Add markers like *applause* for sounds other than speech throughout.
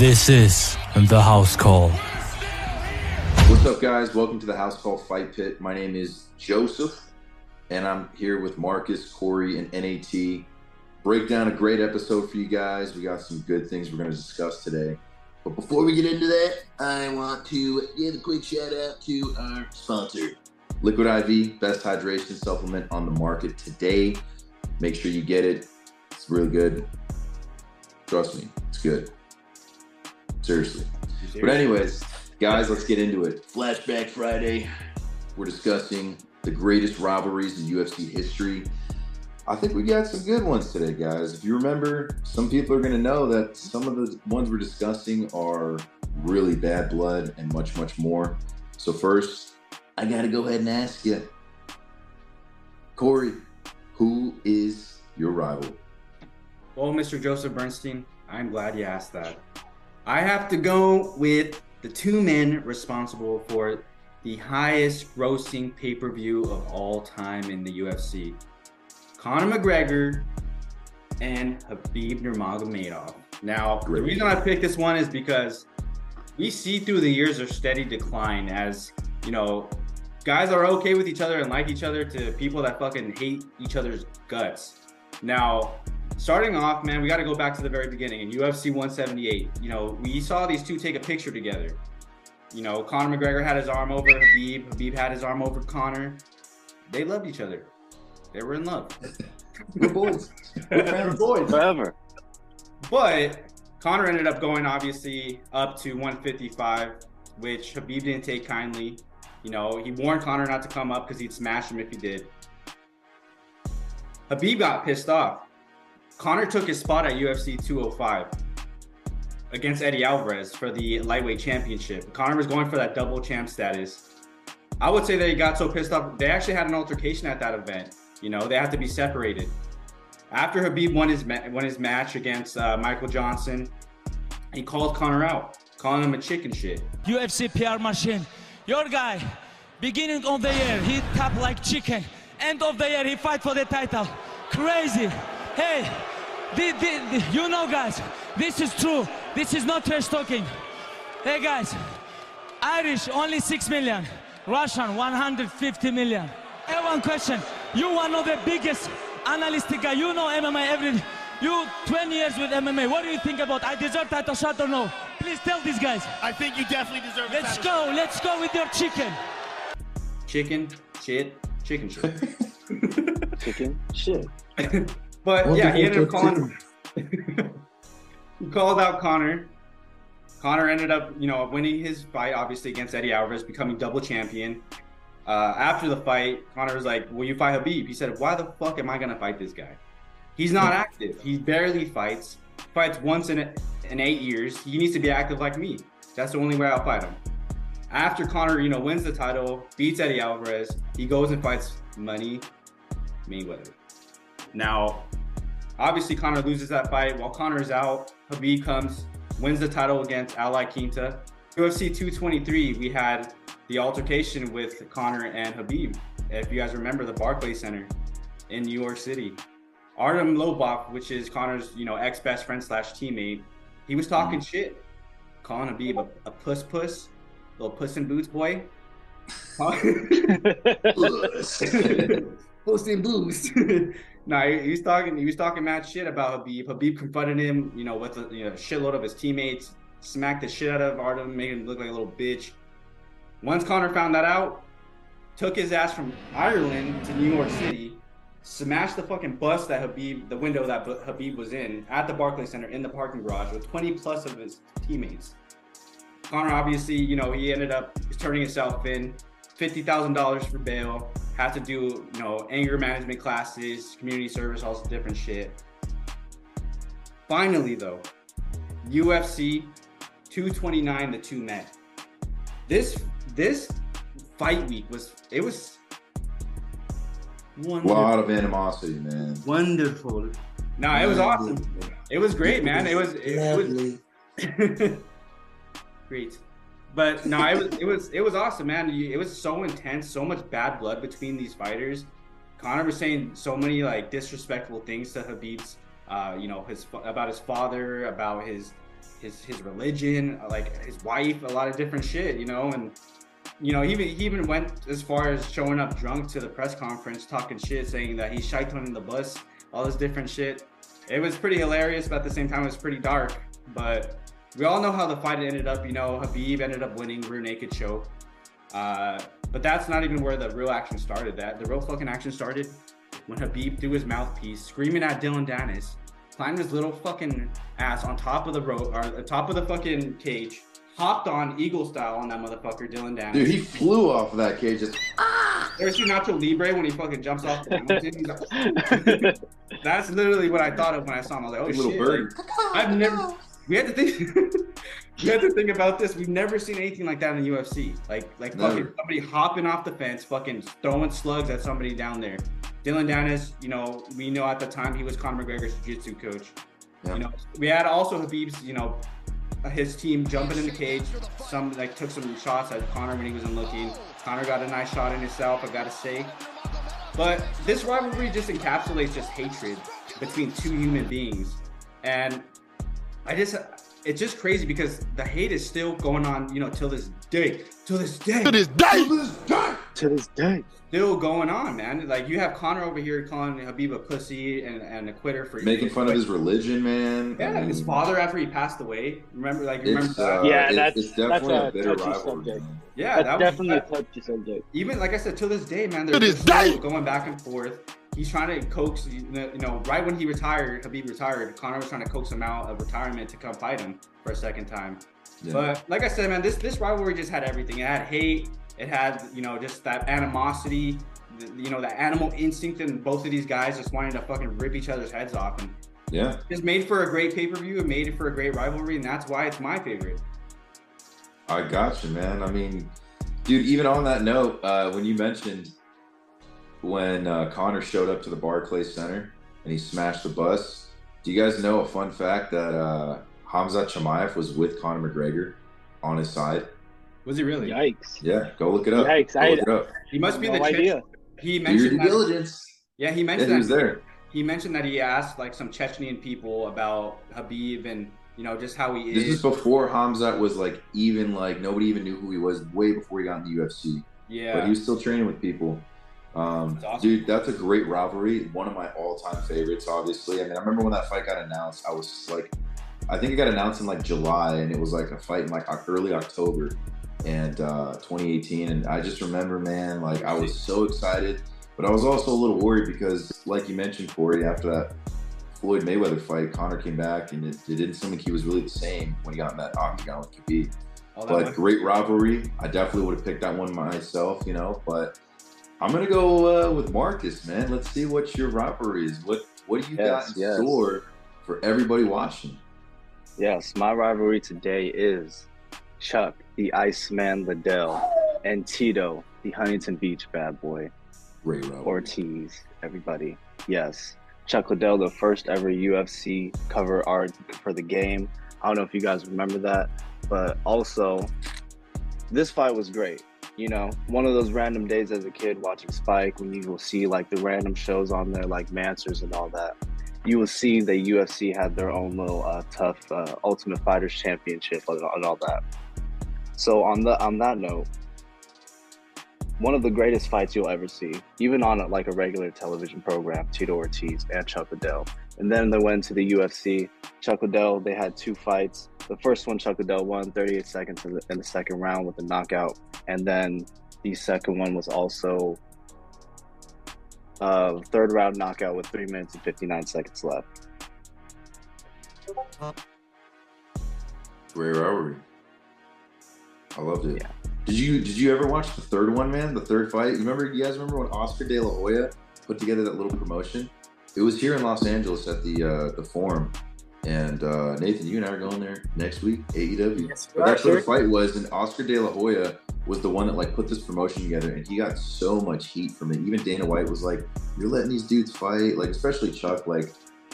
This is the House Call. What's up, guys? Welcome to the House Call Fight Pit. My name is Joseph, and I'm here with Marcus, Corey, and NAT. Break down a great episode for you guys. We got some good things we're going to discuss today. But before we get into that, I want to give a quick shout out to our sponsor, Liquid IV, best hydration supplement on the market today. Make sure you get it. It's really good. Trust me, it's good. Seriously. But anyways, guys, let's get into it. Flashback Friday. We're discussing the greatest rivalries in UFC history. I think we got some good ones today, guys. If you remember, some people are going to know that some of the ones we're discussing are really bad blood and much, much more. So, first, I got to go ahead and ask you, Corey, who is your rival? Well, Mr. Joseph Bernstein, I'm glad you asked that. I have to go with the two men responsible for the highest grossing pay per view of all time in the UFC Conor McGregor and Khabib Nurmagomedov. Now, Great. the reason I picked this one is because we see through the years of steady decline as, you know, guys are okay with each other and like each other to people that fucking hate each other's guts. Now, starting off, man, we got to go back to the very beginning in UFC 178. You know, we saw these two take a picture together. You know, Conor McGregor had his arm over Khabib. Khabib had his arm over Conor. They loved each other. They were in love. We're boys. We're friends. *laughs* Forever. But Conor ended up going obviously up to 155, which Khabib didn't take kindly. You know, he warned Conor not to come up because he'd smash him if he did. Khabib got pissed off. Conor took his spot at UFC 205 against Eddie Alvarez for the lightweight championship. Conor was going for that double champ status. I would say he got so pissed off. They actually had an altercation at that event. You know, they had to be separated. After Khabib won his ma- won his match against uh, Michael Johnson, he called Conor out, calling him a chicken shit. UFC PR machine. Your guy, beginning of the year, he tap like chicken. End of the year, he fight for the title. Crazy. Hey, the, the, the- you know, guys, this is true. This is not trash talking. Hey, guys, Irish only 6 million. Russian 150 million. I have one question. You one of the biggest analytic guy. You know MMA every. You 20 years with MMA. What do you think about? I deserve title shot or no? Please tell these guys. I think you definitely deserve a Let's title go. Let's go with your chicken. Chicken shit, chicken shit. *laughs* Chicken shit. *laughs* but yeah, he ended up calling. *laughs* he called out Conor. Conor ended up, you know, winning his fight, obviously against Eddie Alvarez, becoming double champion. Uh, after the fight, Conor was like, "Will you fight Khabib?" He said, "Why the fuck am I gonna fight this guy? He's not active. He barely fights. Fights once in a, in eight years. He needs to be active like me. That's the only way I'll fight him." After Conor, you know, wins the title, beats Eddie Alvarez, he goes and fights Money Mayweather. Now, obviously, Conor loses that fight. While Conor is out, Khabib comes, wins the title against Al Iaquinta. UFC 223, we had the altercation with Conor and Khabib. If you guys remember the Barclays Center in New York City, Artem Lobov, which is Conor's, you know, ex best friend slash teammate, he was talking mm-hmm. shit, calling Khabib a, a puss puss, little puss in boots boy. *laughs* *laughs* Puss in boots. *laughs* no, he, was talking. He was talking mad shit about Khabib. Khabib confronted him, you know, with a you know, shitload of his teammates, smacked the shit out of Artem, made him look like a little bitch. Once Conor found that out, took his ass from Ireland to New York City, smashed the fucking bus that Khabib, the window that Khabib was in at the Barclays Center in the parking garage with 20 plus of his teammates. Conor obviously, you know, he ended up turning himself in, fifty thousand dollars for bail. Had to do, you know, anger management classes, community service, all this different shit. Finally, though, UFC 229, the two met. This this fight week was it was A lot of animosity, man. Wonderful. No, it was awesome. It was great, man. It was it, was *laughs* great. But no, it was it was it was awesome, man. It was so intense, so much bad blood between these fighters. Conor was saying so many like disrespectful things to Khabib's, uh, you know, his about his father, about his his his religion, like his wife, a lot of different shit, you know, and you know, he even he even went as far as showing up drunk to the press conference, talking shit, saying that he's in the bus, all this different shit. It was pretty hilarious, but at the same time, it was pretty dark. But we all know how the fight ended up. You know, Khabib ended up winning rear naked choke. Uh, but that's not even where the real action started. That the real fucking action started when Khabib threw his mouthpiece, screaming at Dillon Danis, climbed his little fucking ass on top of the rope or the top of the fucking cage, hopped on eagle style on that motherfucker, Dillon Danis. Dude, he flew off of that cage. Just There's seen Nacho Libre when he fucking jumps off the mountain? Like, *laughs* *laughs* that's literally what I thought of when I saw him. I was like, oh little shit. bird. I've never. We had to think. *laughs* we had to think about this. We've never seen anything like that in the UFC. Like, like Never. fucking somebody hopping off the fence, fucking throwing slugs at somebody down there. Dillon Danis, you know, we know at the time he was Conor McGregor's jiu-jitsu coach. Yeah. You know, we had also Khabib's, you know, his team jumping in the cage. Some like took some shots at Conor when he wasn't looking. Conor got a nice shot in himself, I gotta say. But this rivalry just encapsulates just hatred between two human beings. And I just it's just crazy because the hate is still going on, you know, till this day. Till this day. To this day. To this day. Still going on, man. Like you have Conor over here calling Khabib a pussy and, and a quitter for making fun of his religion, man. Yeah, I his father after he passed away. Remember, like remember It's, that? uh, Yeah, it's, that's- it's definitely that's a a bitter touchy rivalry. subject. yeah, That's that was definitely that- a touchy subject. even like I said, to this day, man, To they're this still day. going back and forth. He's trying to coax, you know, right when he retired, Khabib retired. Conor was trying to coax him out of retirement to come fight him for a second time. Yeah. But like I said, man, this this rivalry just had everything. It had hate. It had you know just that animosity, the, you know, that animal instinct in both of these guys just wanting to fucking rip each other's heads off, and yeah, it's made for a great pay per view. It made it for a great rivalry, and that's why it's my favorite. I got you, man. I mean, dude, even on that note, uh, when you mentioned when uh, Conor showed up to the Barclays Center and he smashed the bus, do you guys know a fun fact that uh, Hamza Chimaev was with Conor McGregor on his side? Was he really? Yikes. Yeah, go look it up. Yikes, Go I- look it up. He must be No the idea. Che- He mentioned that, diligence. Yeah, he Yeah, mentioned he was there. He mentioned that he asked like some Chechenian people about Khabib and you know just how he is. This is. is before Hamza was like even like nobody even knew who he was. Way before he got in the UFC. Yeah, but he was still training with people. Um, awesome. Dude, that's a great rivalry. One of my all-time favorites, obviously. I mean, I remember when that fight got announced. I was just like, I think it got announced in like July, and it was like a fight in like early October, and uh, 2018. And I just remember, man, like I was so excited, but I was also a little worried because, like you mentioned, Corey, after that Floyd Mayweather fight, Conor came back, and it, it didn't seem like he was really the same when he got in that octagon with Khabib that but great rivalry. I definitely would have picked that one myself, you know. But I'm gonna go uh, with Marcus, man. Let's see what your rivalry is. What what do you Yes, got in yes. store for everybody watching? Yes, my rivalry today is Chuck, the Iceman Liddell, and Tito, the Huntington Beach bad boy. Ray rivalry. Ortiz, everybody. Yes. Chuck Liddell, the first ever UFC cover art for the game. I don't know if you guys remember that, but also, this fight was great. You know, one of those random days as a kid watching Spike when you will see like the random shows on there, like Manswers and all that. You will see that UFC had their own little uh, tough uh, Ultimate Fighters Championship and, and all that. So on the on that note, one of the greatest fights you'll ever see, even on a, like a regular television program, Tito Ortiz and Chuck Liddell. And then they went to the UFC. Chuck Liddell, they had two fights. The first one, Chuck Liddell won 38 seconds in the, in the second round with a knockout. And then the second one was also uh, third round knockout with three minutes and 59 seconds left. Great rivalry. I loved it. Yeah. Did you did you ever watch the third one, man? The third fight. You remember? You guys remember when Oscar De La Hoya put together that little promotion? It was here in Los Angeles at the uh, the Forum. And uh, Nathan, you and I are going there next week, AEW. Yes, But that's where the fight was, and Oscar De La Hoya was the one that like put this promotion together, and he got so much heat from it. Even Dana White was like, "You're letting these dudes fight," like especially Chuck. Like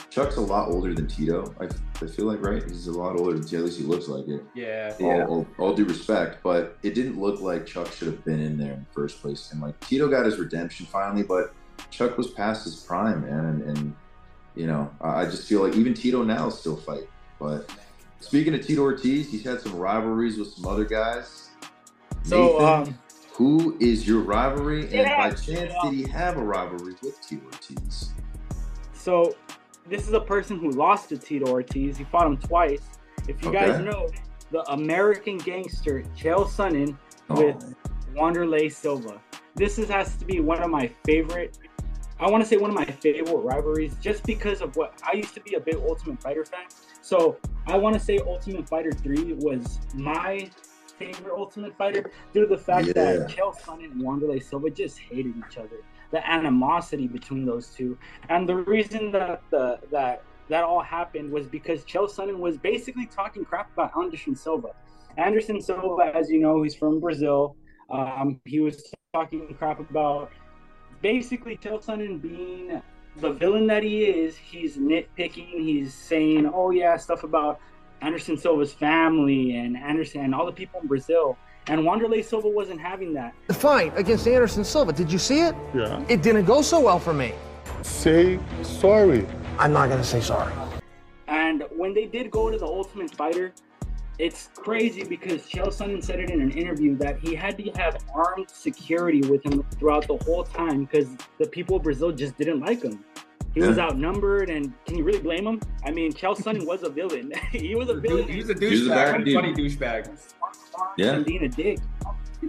Chuck's a lot older than Tito. I, I feel like right, he's a lot older than Tito. At least he looks like it. yeah. Yeah. All, all, all due respect, but it didn't look like Chuck should have been in there in the first place. And like Tito got his redemption finally, but Chuck was past his prime, man. And, and you know, I I just feel like even Tito now still fight. But speaking of Tito Ortiz, he's had some rivalries with some other guys. So, Nathan, um, who is your rivalry? And by chance, did he have a rivalry with Tito Ortiz? So this is a person who lost to Tito Ortiz. He fought him twice. If you guys know, the American gangster Chael Sonnen Oh, with Wanderlei Silva. This is, has to be one of my favorite. I want to say one of my favorite rivalries, just because of what I used to be a big Ultimate Fighter fan. So I want to say Ultimate Fighter Three was my favorite Ultimate Fighter due to the fact Yeah. that Chael Sonnen and Wanderlei Silva just hated each other. The animosity between those two, and the reason that the that that all happened was because Chael Sonnen was basically talking crap about Anderson Silva. Anderson Silva, as you know, he's from Brazil. Um, he was talking crap about basically Chael Sonnen being the villain that he is. He's nitpicking. He's saying, "Oh yeah, stuff about Anderson Silva's family and Anderson and all the people in Brazil." And Wanderlei Silva wasn't having that. The fight against Anderson Silva, did you see it? Yeah. It didn't go so well for me. Say sorry. I'm not gonna say sorry. And when they did go to the Ultimate Fighter, it's crazy because Chael Sonnen said it in an interview that he had to have armed security with him throughout the whole time because the people of Brazil just didn't like him. He was outnumbered, and can you really blame him? I mean, Chael Sonnen was a villain. *laughs* he was a villain. Dude, he's a He's a bad douchebag. dude. Funny douchebag. Yeah. and being a dick.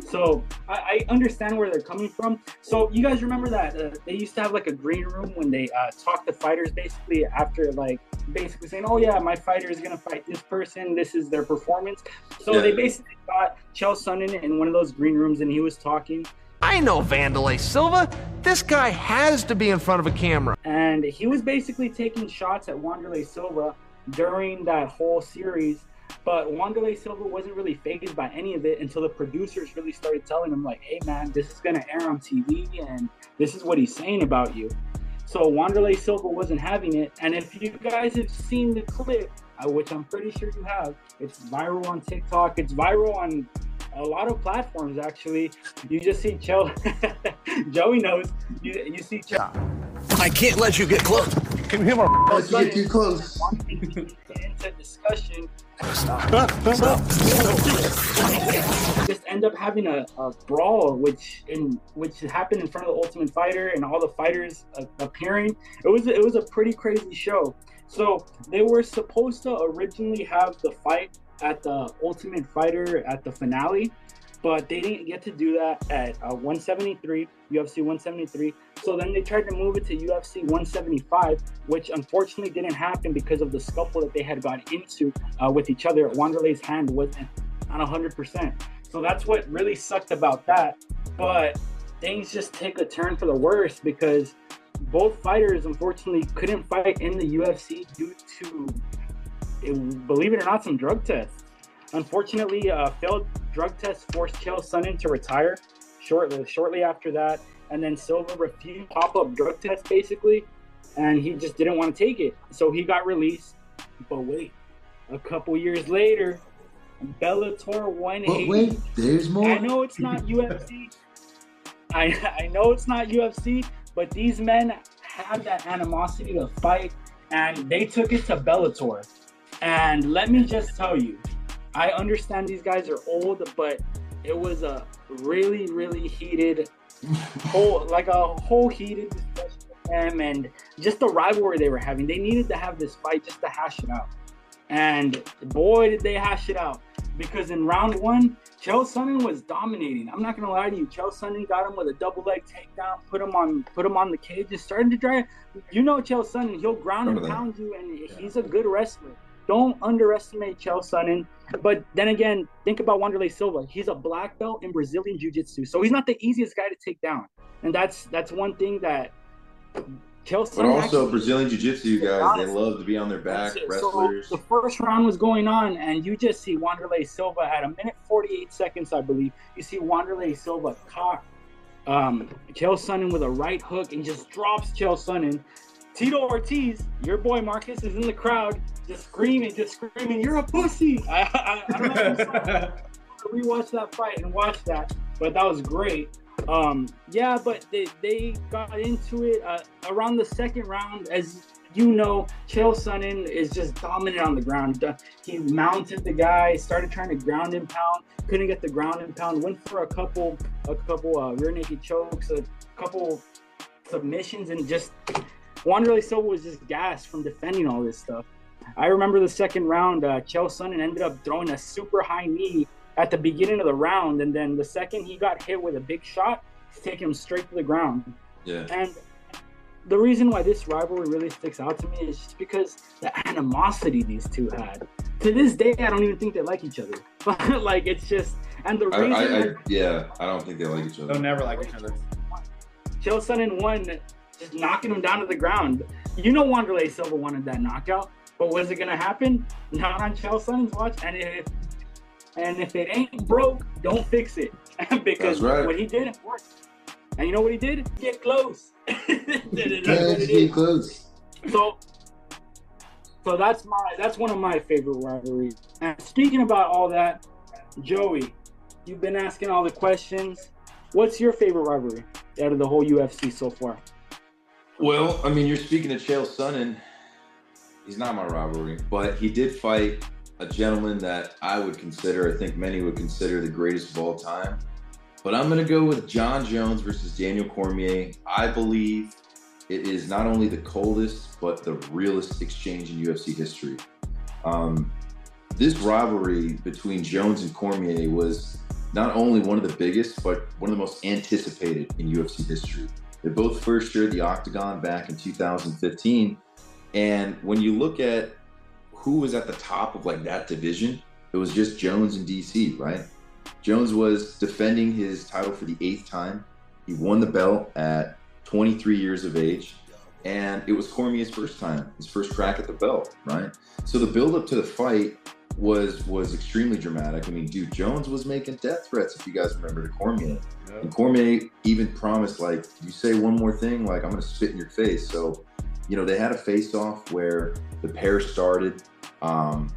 So I, I understand where they're coming from. So you guys remember that uh, they used to have like a green room when they uh, talk to fighters basically after like basically saying, "Oh yeah, my fighter is gonna fight this person. This is their performance." So Yeah. they basically got Chael Sonnen in one of those green rooms, and he was talking, I know Wanderlei Silva. This guy has to be in front of a camera. and he was basically taking shots at Wanderlei Silva during that whole series. But Wanderlei Silva wasn't really phased by any of it until the producers really started telling him, like, "Hey, man, this is gonna air on TV, and this is what he's saying about you." So Wanderlei Silva wasn't having it. And if you guys have seen the clip, uh, which I'm pretty sure you have, it's viral on TikTok. It's viral on a lot of platforms actually. You just see Joe, *laughs* Joey knows. You, you see Joe. I can't let you get close. Can you hear my Let's get too close. *laughs* into discussion just end up having a, a brawl which in which happened in front of the ultimate fighter and all the fighters uh, appearing. It was it was a pretty crazy show. So they were supposed to originally have the fight at the ultimate fighter at the finale but they didn't get to do that at uh, 173 ufc 173 so then they tried to move it to ufc 175 which unfortunately didn't happen because of the scuffle that they had got into uh, with each other. Wanderlei's hand wasn't on 100% so that's what really sucked about that. But things just take a turn for the worse because both fighters unfortunately couldn't fight in the ufc due to believe it or not some drug tests Unfortunately, a failed drug test forced Chael Sonnen to retire shortly shortly after that, and then Silva refused pop-up drug test basically, and he just didn't want to take it, so he got released. But wait, a couple years later, Bellator 180. But wait, there's more. I know it's not UFC. I I know it's not UFC, but these men have that animosity to fight, and they took it to Bellator. And let me just tell you, I understand these guys are old, but it was a really, really heated whole *laughs* like a whole heated discussion with them and just the rivalry they were having. They needed to have this fight just to hash it out. And boy did they hash it out. Because in round one, Chael Sonnen was dominating. I'm not gonna lie to you. Chael Sonnen got him with a double leg takedown, put him on put him on the cage, and started to drive. You know Chael Sonnen, he'll ground and pound you, and he's a good wrestler. Don't underestimate Chael Sonnen. But then again, think about Wanderlei Silva. He's a black belt in Brazilian Jiu-Jitsu, so he's not the easiest guy to take down. And that's that's one thing that Chael Sonnen. But also actually- Brazilian Jiu-Jitsu guys, they love to be on their back. Wrestlers. So the first round was going on, and you just see Wanderlei Silva at a minute 48 seconds, I believe. You see Wanderlei Silva caught um, Chael Sonnen with a right hook and just drops Chael Sonnen. Tito Ortiz, your boy Marcus, is in the crowd, just screaming, just screaming, "You're a pussy!" I, I, I don't know. if you saw that. rewatch that fight and watch that, but that was great. Um, yeah, but they, they got into it uh, around the second round. As you know, Chael Sonnen is just dominant on the ground. He mounted the guy, started trying to ground and pound, couldn't get the ground and pound. Went for a couple, a couple uh, rear naked chokes, a couple submissions, and just Wanderlei Silva was just gassed from defending all this stuff. I remember the second round, uh, Chael Sonnen ended up throwing a super high knee at the beginning of the round, and then the second he got hit with a big shot, taking him straight to the ground. Yeah. And the reason why this rivalry really sticks out to me is just because the animosity these two had. To this day, I don't even think they like each other. *laughs* But like, it's just and the I, reason. I, I, that yeah, I don't think they like each other. They'll never like each other. Chael Sonnen won, just knocking him down to the ground. You know, Wanderlei Silva wanted that knockout, but was it gonna happen? Not on Chael Sonnen's watch. And if and if it ain't broke, don't fix it *laughs* because right. what he did it worked. And you know what he did? Get close. *laughs* It is what Let's it get close. So, so that's my that's one of my favorite rivalries. And speaking about all that, Joey, you've been asking all the questions. What's your favorite rivalry out of the whole UFC so far? Well, I mean, you're speaking to Chael Sonnen. He's not my rivalry, but he did fight a gentleman that I would consider, I think many would consider the greatest of all time. But I'm going to go with Jon Jones versus Daniel Cormier. I believe it is not only the coldest, but the realest exchange in UFC history. Um, this rivalry between Jones and Cormier was not only one of the biggest, but one of the most anticipated in UFC history. They both first shared the octagon back in 2015. And when you look at who was at the top of like that division, it was just Jones and DC, right? Jones was defending his title for the eighth time. He won the belt at 23 years of age. And it was Cormier's first time, his first crack at the belt, right? So the build up to the fight was was extremely dramatic. I mean, dude, Jones was making death threats, if you guys remember, to Cormier. And Cormier even promised, like, you say one more thing, like, I'm going to spit in your face. So, you know, they had a face off where the pair started um,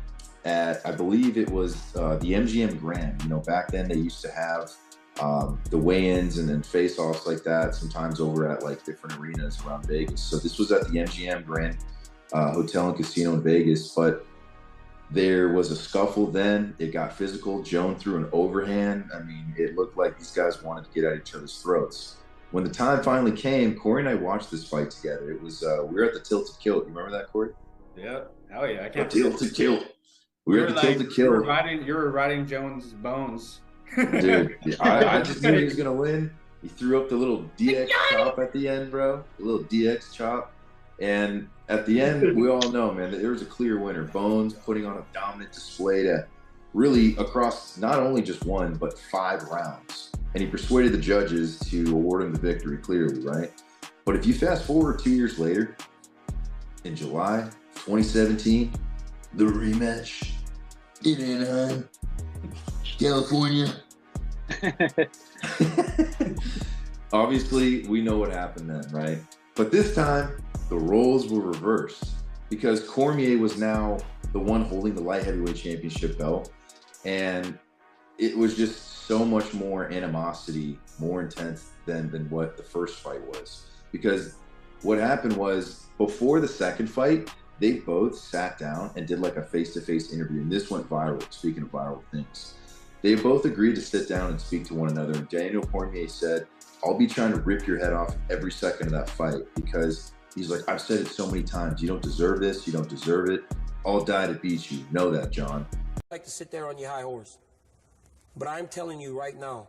at, I believe it was uh, the MGM Grand. You know, back then they used to have um, the weigh ins and then face offs like that, sometimes over at like different arenas around Vegas. So this was at the MGM Grand uh, Hotel and Casino in Vegas. But there was a scuffle then. It got physical. Jon threw an overhand. I mean, it looked like these guys wanted to get at each other's throats. When the time finally came, Corey and I watched this fight together. It was uh, we were at the Tilted Kilt. You remember that, Corey? Yeah. Hell yeah. I can't Tilted Kilt. We were at the like- Tilted You were Kilt. riding. You were riding Jones' bones. Dude, *laughs* I, I just knew he was gonna win. He threw up the little DX chop at the end, bro. The little DX chop. And at the end, we all know, man, that there was a clear winner. Bones putting on a dominant display to really across not only just one, but five rounds. And he persuaded the judges to award him the victory clearly, right? But if you fast forward two years later, in July 2017, the rematch in Anaheim, California. *laughs* Obviously, we know what happened then, right? But this time, the roles were reversed because Cormier was now the one holding the light heavyweight championship belt. And it was just so much more animosity, more intense than, than what the first fight was. Because what happened was before the second fight, they both sat down and did like a face to face interview. And this went viral, speaking of viral things. They both agreed to sit down and speak to one another. And Daniel Cormier said, I'll be trying to rip your head off every second of that fight because he's like, I've said it so many times. You don't deserve this. You don't deserve it. I'll die to beat you. Know that, Jon. Like to sit there on your high horse. But I'm telling you right now,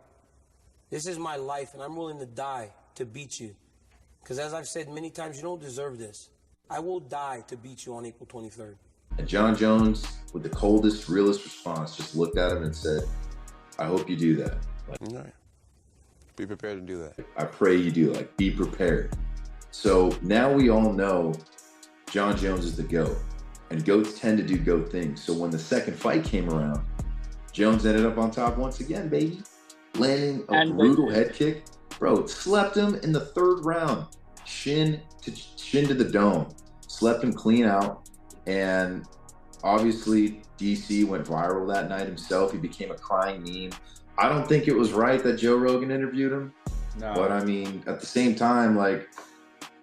this is my life, and I'm willing to die to beat you. Because as I've said many times, you don't deserve this. I will die to beat you on April 23rd. And Jon Jones, with the coldest, realest response, just looked at him and said, I hope you do that. All right. Be prepared to do that. I pray you do. Like, be prepared. So now we all know Jon Jones is the GOAT, and GOATs tend to do GOAT things. So when the second fight came around, Jones ended up on top once again, baby, landing a And the- brutal head kick. Bro, it slept him in the third round, shin to shin to the dome, slept him clean out, and obviously DC went viral that night himself. He became a crying meme. I don't think it was right that Joe Rogan interviewed him. No. But I mean, at the same time, like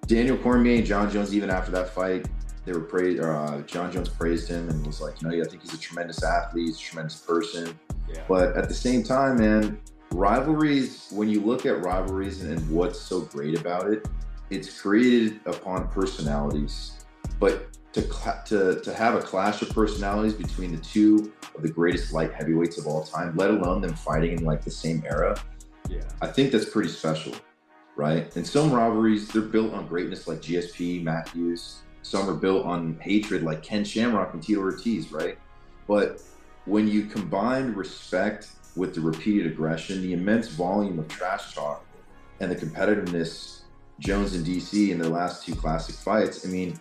Daniel Cormier and Jon Jones, even after that fight, they were praised. Uh, Jon Jones praised him and was like, you know, I think he's a tremendous athlete, he's a tremendous person. Yeah. But at the same time, man, rivalries. When you look at rivalries and, what's so great about it, it's created upon personalities. But to cla to to have a clash of personalities between the two of the greatest light heavyweights of all time, let alone them fighting in like the same era, Yeah. I think that's pretty special, right? And some rivalries, they're built on greatness like GSP, Matt Hughes. Some are built on hatred like Ken Shamrock and Tito Ortiz, right? But when you combine respect with the repeated aggression, the immense volume of trash talk, and the competitiveness Jones and DC in their last two classic fights, I mean,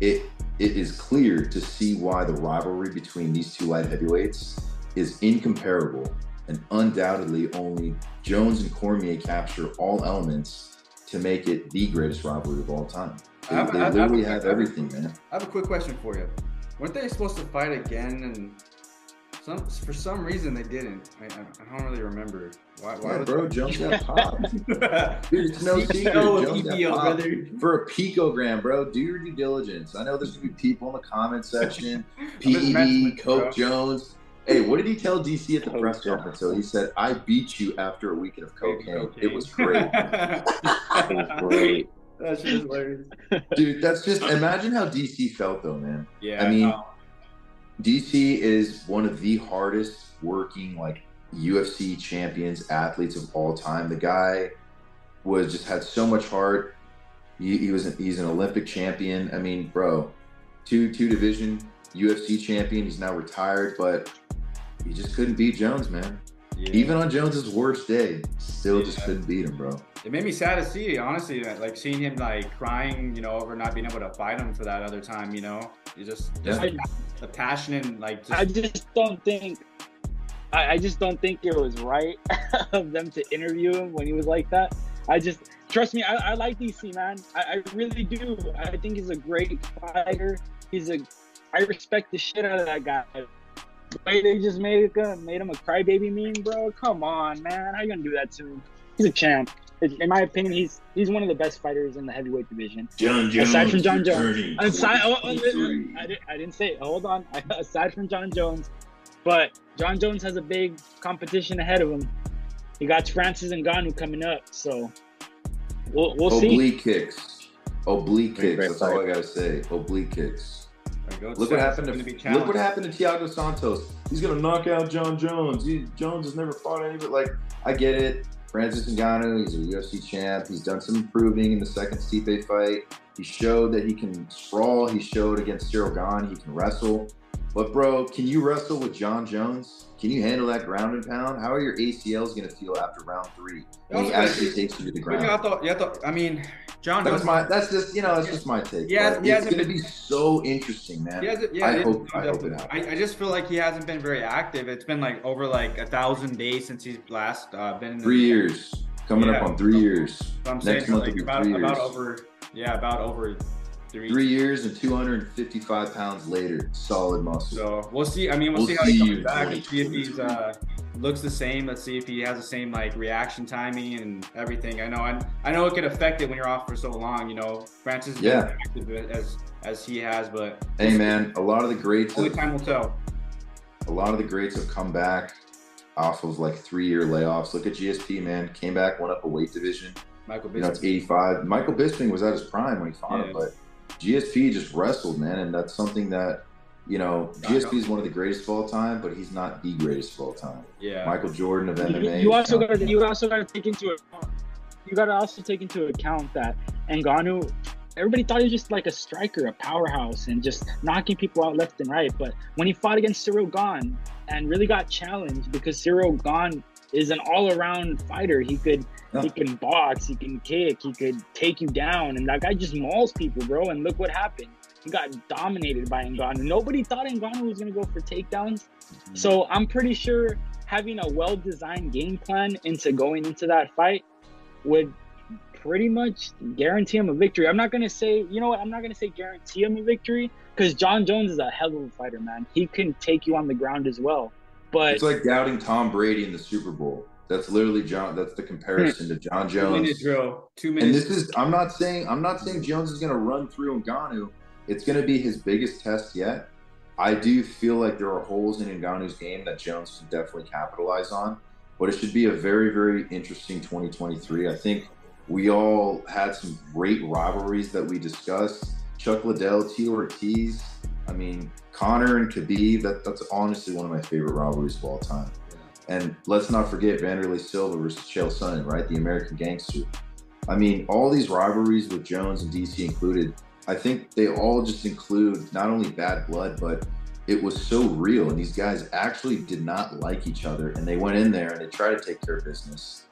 it it is clear to see why the rivalry between these two light heavyweights is incomparable and undoubtedly only Jones and Cormier capture all elements to make it the greatest rivalry of all time. They, I have- they I literally I have- have everything, man. I have a quick question for you. Weren't they supposed to fight again? And some for some reason they didn't. I, I, don't really remember. Why? why Yeah, bro, that? Jones got. *laughs* Dude, it's no secret. of Jones got PBO, popped brother. for a picogram, bro. Do your due diligence. I know there's gonna be people in the comment *laughs* section. just messing with PE, you, Coke bro. Jones. Hey, what did he tell DC at the Coke press conference? So he said, "I beat you after a weekend of Baby cocaine. It was great, *laughs* It was great. That shit is hilarious. dude." That's just imagine how DC felt though, man. Yeah. I mean, no. DC is one of the hardest working like UFC champions athletes of all time. The guy was just had so much heart. He, he was an, he's an Olympic champion. I mean, bro, two two division UFC champion. He's now retired, but he just couldn't beat Jones, man. Yeah. Even on Jones's worst day, still just couldn't beat him, bro. it made me sad to see, honestly, that, like seeing him like crying, you know, over not being able to fight him for that other time. You know, you just, just Yeah. the passion and like just I just don't think. I, I just don't think it was right *laughs* of them to interview him when he was like that. I just trust me. I, I like DC man. I, I really do. I think he's a great fighter. He's a. I respect the shit out of that guy. The way they just made it, made him a crybaby meme, bro. Come on, man. How you gonna do that to him? He's a champ. In my opinion, he's he's one of the best fighters in the heavyweight division. Jon Jones. Aside from Jon Jones. Aside, oh, oh, I, didn't, I didn't say it. Hold on. *laughs* Aside from Jon Jones, but Jon Jones has a big competition ahead of him. He got Francis and Ngannou coming up, so we'll, we'll see. Oblique kicks. Oblique kicks. That's all I gotta say. Oblique kicks. Go- Look what happened gonna look what happened to Thiago Santos. He's gonna knock out Jon Jones. He, Jones has never fought anybody. Like I get it. Francis Ngannou, he's a UFC champ. He's done some improving in the second Stipe fight. He showed that he can sprawl. He showed against Ciryl Gane he can wrestle. But bro, can you wrestle with Jon Jones? Can you handle that ground and pound? How are your ACLs gonna feel after round three when he actually takes you to the ground? have to, you have to, I mean, Jon That's my. That's just you know. That's just my take. Yeah, he it's hasn't gonna be so interesting, man. Yeah, I hope- I hope it happens. I, I just feel like he hasn't been very active. It's been like over like a thousand days since he's last uh, been in the Three years coming up on three years. So I'm Next saying month like about, three about over, yeah, about over three. Three years and 255 pounds later, solid muscle. So we'll see. I mean, we'll, We'll see how he comes back and see if he's uh, looks the same. Let's see if he has the same like reaction timing and everything. I know, I, I know it could affect it when you're off for so long. You know, Francis is Yeah. active as as he has, but hey, man, a lot of the greats, only have, time will tell. a lot of the greats have come back off of like three-year layoffs. Look at GSP, man, came back, went up a weight division. Michael Bisping. You know, it's 85. Michael Bisping was at his prime when he fought him, but GSP just wrestled, man, and that's something that. You know, GSP is one of the greatest of all time, but he's not the greatest of all time. Yeah. Michael Jordan of You, MMA. you also got to you also got to take into account you got to also take into account that Ngannou. Everybody thought he was just like a striker, a powerhouse, and just knocking people out left and right. But when he fought against Ciryl Gane and really got challenged because Ciryl Gane is an all-around fighter. He could Yeah. he can box, he can kick, he could take you down, and that guy just mauls people, bro. And look what happened. He got dominated by Ngannou. Nobody thought Ngannou was gonna go for takedowns. Mm-hmm. So I'm pretty sure having a well-designed game plan into going into that fight would pretty much guarantee him a victory. I'm not gonna say, you know what? I'm not gonna say guarantee him a victory because Jon Jones is a hell of a fighter, man. He can take you on the ground as well. But It's like doubting Tom Brady in the Super Bowl. That's literally Jon. That's the comparison hmm. to Jon Jones. Two minute drill. Two minutes. And this is I'm not saying I'm not saying Jones is gonna run through Ngannou. It's gonna be his biggest test yet. I do feel like there are holes in Ngannou's game that Jones can definitely capitalize on. But it should be a very, very interesting 2023. I think we all had some great rivalries that we discussed. Chuck Liddell, Tito Ortiz. I mean, Conor and Khabib. That, that's honestly one of my favorite rivalries of all time. And let's not forget Wanderlei Silva versus Chael Sonnen, right? The American Gangster. I mean, all these rivalries with Jones and DC included, I think they all just include not only bad blood, but it was so real. And these guys actually did not like each other. And they went in there and they tried to take care of business.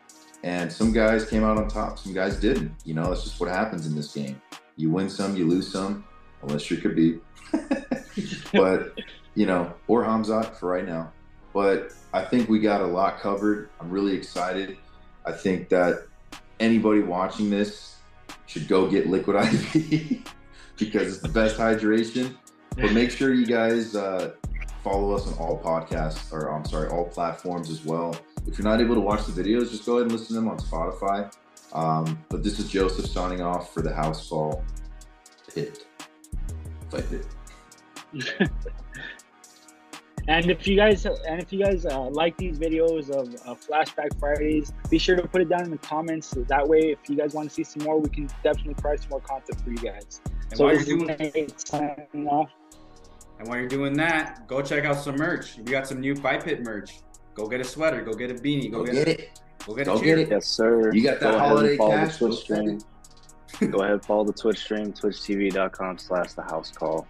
And some guys came out on top, some guys didn't. You know, that's just what happens in this game. You win some, you lose some, unless you're Khabib. *laughs* but, you know, or Hamzat for right now. But I think we got a lot covered. I'm really excited. I think that anybody watching this should go get Liquid *laughs* IV because it's the best hydration. But make sure you guys uh, follow us on all podcasts, or I'm sorry, all platforms as well. If you're not able to watch the videos, just go ahead and listen to them on Spotify. Um, but this is Joseph signing off for the House Call Pit. Fight Pit. *laughs* And if you guys and if you guys uh, like these videos of uh, Flashback Fridays, be sure to put it down in the comments. That way, if you guys want to see some more, we can definitely provide some more content for you guys. And so while you're doing- Nate signing off. And while you're doing that, go check out some merch. We got some new Fight Pit merch. Go get a sweater. Go get a beanie. Go, Go get, get a, it. Go get Go a get it. Yes, sir. You got that Go ahead holiday cash? Go Twitch stream. spend Go ahead follow the Twitch stream, twitchtv.com slash the house call.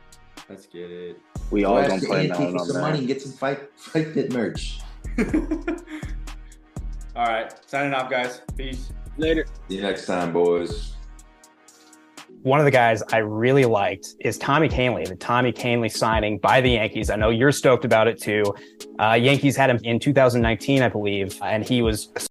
Let's get it. We Go all ask gonna play now auntie for on some that. money and get some fight fight pit merch. *laughs* All right. Signing off, guys. Peace. Later. See you next time, boys. One of the guys I really liked is Tommy Kahnle, the Tommy Kahnle signing by the Yankees. I know you're stoked about it too. Uh, Yankees had him in 2019, I believe, and he was